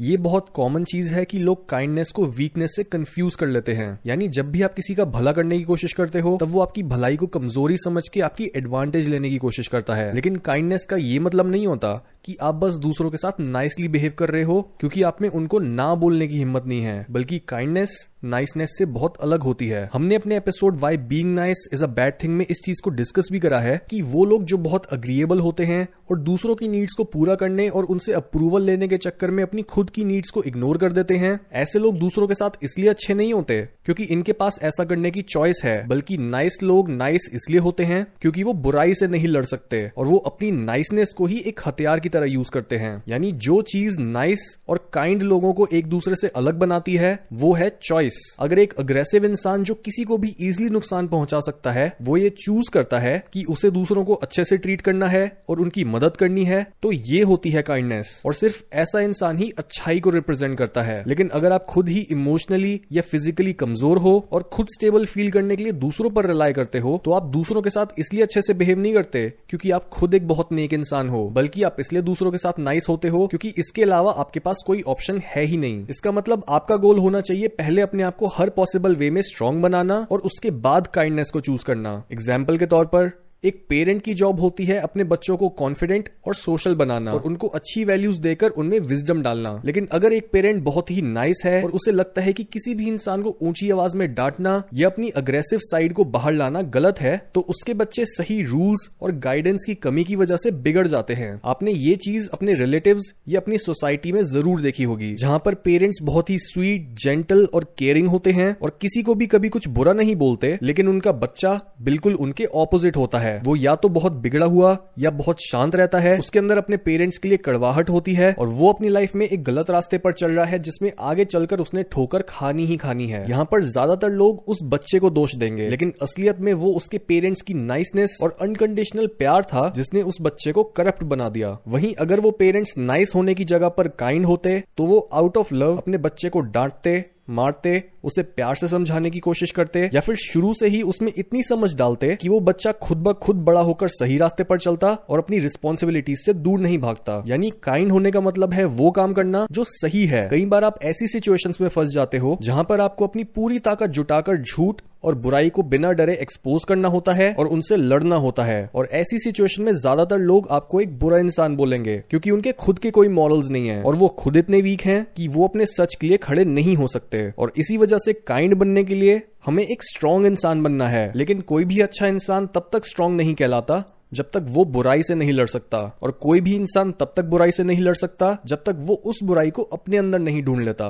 ये बहुत कॉमन चीज़ है कि लोग काइंडनेस को वीकनेस से कंफ्यूज कर लेते हैं। यानी जब भी आप किसी का भला करने की कोशिश करते हो, तब वो आपकी भलाई को कमज़ोरी समझ के आपकी एडवांटेज लेने की कोशिश करता है। लेकिन काइंडनेस का ये मतलब नहीं होता कि आप बस दूसरों के साथ नाइसली बिहेव कर रहे हो, क्योंकि आप में उनको ना बोलने की हिम्मत नहीं है, बल्कि काइंडनेस नाइसनेस से बहुत अलग होती है। हमने अपने episode why being nice is a bad thing में इस चीज़ को डिस्कस भी करा है कि वो लोग जो बहुत अग्रीएबल होते हैं और दूसरों की नीड्स को पूरा करने और उनसे अप्रूवल लेने के चक्कर में अपनी खुद की नीड्स को इग्नोर कर देते हैं, ऐसे लोग दूसरों के साथ इसलिए अच्छे नहीं होते। क्योंकि इनके पास ऐसा करने की चॉइस है, बल्कि नाइस लोग नाइस इसलिए होते हैं क्योंकि वो बुराई से नहीं लड़ सकते और वो अपनी नाइसनेस को ही एक हथियार की तरह यूज़ करते हैं। यानी जो चीज़ नाइस और काइंड लोगों को एक दूसरे से अलग बनाती है, वो है चॉइस अगर एक अग्रेसिव इंसान जो किसी को भी इजिली नुकसान पहुँचा सकता है, वो ये चूज़ करता है कि उसे दूसरों को अच्छे से ट्रीट करना है और उनकी मदद करनी है तो ये होती है काइंडनेस और सिर्फ़ ऐसा इंसान ही अच्छाई को रिप्रेजेंट करता है। लेकिन अगर आप खुद ही इमोशनली या फिजिकली कमज़ोर हो और खुद स्टेबल फील करने के लिए दूसरों पर रिलाई करते हो तो आप दूसरों के साथ इसलिए अच्छे से बिहेव नहीं करते क्योंकि आप खुद एक बहुत नेक इंसान हो, बल्कि आप इसलिए दूसरों के साथ नाइस होते हो क्योंकि इसके अलावा आपके पास कोई ऑप्शन है ही नहीं। इसका मतलब आपका गोल होना चाहिए पहले अपने आप को हर पॉसिबल वे में स्ट्रांग बनाना और उसके बाद काइंडनेस को चूज़ करना। एग्ज़ाम्पल के तौर पर एक पेरेंट की जॉब होती है अपने बच्चों को कॉन्फिडेंट और सोशल बनाना और उनको अच्छी वैल्यूज़ देकर उनमें विजडम डालना। लेकिन अगर एक पेरेंट बहुत ही नाइस है और उसे लगता है कि किसी भी इंसान को ऊँची आवाज़ में डांटना या अपनी अग्रेसिव साइड को बाहर लाना गलत है तो उसके बच्चे सही रूल्स और गाइडेंस की कमी की वजह से बिगड़ जाते हैं। आपने ये चीज़ अपने रिलेटिव या अपनी सोसाइटी में ज़रूर देखी होगी, जहाँ पर पेरेंट्स बहुत ही स्वीट जेंटल और केयरिंग होते हैं और किसी को भी कभी कुछ बुरा नहीं बोलते, लेकिन उनका बच्चा बिल्कुल उनके ऑपोजिट होता है। वो या तो बहुत बिगड़ा हुआ या बहुत शांत रहता है। उसके अंदर अपने पेरेंट्स के लिए कड़वाहट होती है और वो अपनी लाइफ में एक गलत रास्ते पर चल रहा है, जिसमें आगे चलकर उसने ठोकर खानी ही खानी है। यहाँ पर ज़्यादातर लोग उस बच्चे को दोष देंगे, लेकिन असलियत में वो उसके पेरेंट्स की नाइसनेस और अनकंडीशनल प्यार था, जिसने उस बच्चे को करप्ट बना दिया। वहीं अगर वो पेरेंट्स नाइस होने की जगह पर काइंड होते तो वो आउट ऑफ़ लव अपने बच्चे को डांटते मारते, उसे प्यार से समझाने की कोशिश करते, या फिर शुरू से ही उसमें इतनी समझ डालते कि वो बच्चा खुद ब खुद बड़ा होकर सही रास्ते पर चलता और अपनी रिस्पॉन्सिबिलिटीज से दूर नहीं भागता। यानी काइंड होने का मतलब है वो काम करना जो सही है। कई बार आप ऐसी सिचुएशंस में फंस जाते हो जहाँ पर आपको अपनी पूरी ताकत जुटाकर झूठ और बुराई को बिना डरे एक्सपोज करना होता है और उनसे लड़ना होता है। और ऐसी सिचुएशन में ज़्यादातर लोग आपको एक बुरा इंसान बोलेंगे, क्योंकि उनके खुद के कोई मॉरल्स नहीं है। और वो खुद इतने वीक हैं कि वो अपने सच के लिए खड़े नहीं हो सकते। और इसी वजह से काइंड बनने के लिए हमें एक स्ट्रांग इंसान बनना है। लेकिन कोई भी अच्छा इंसान तब तक स्ट्रांग नहीं कहलाता, जब तक वो बुराई से नहीं लड़ सकता। और कोई भी इंसान तब तक बुराई से नहीं लड़ सकता, जब तक वो उस बुराई को अपने अंदर नहीं ढूंढ लेता।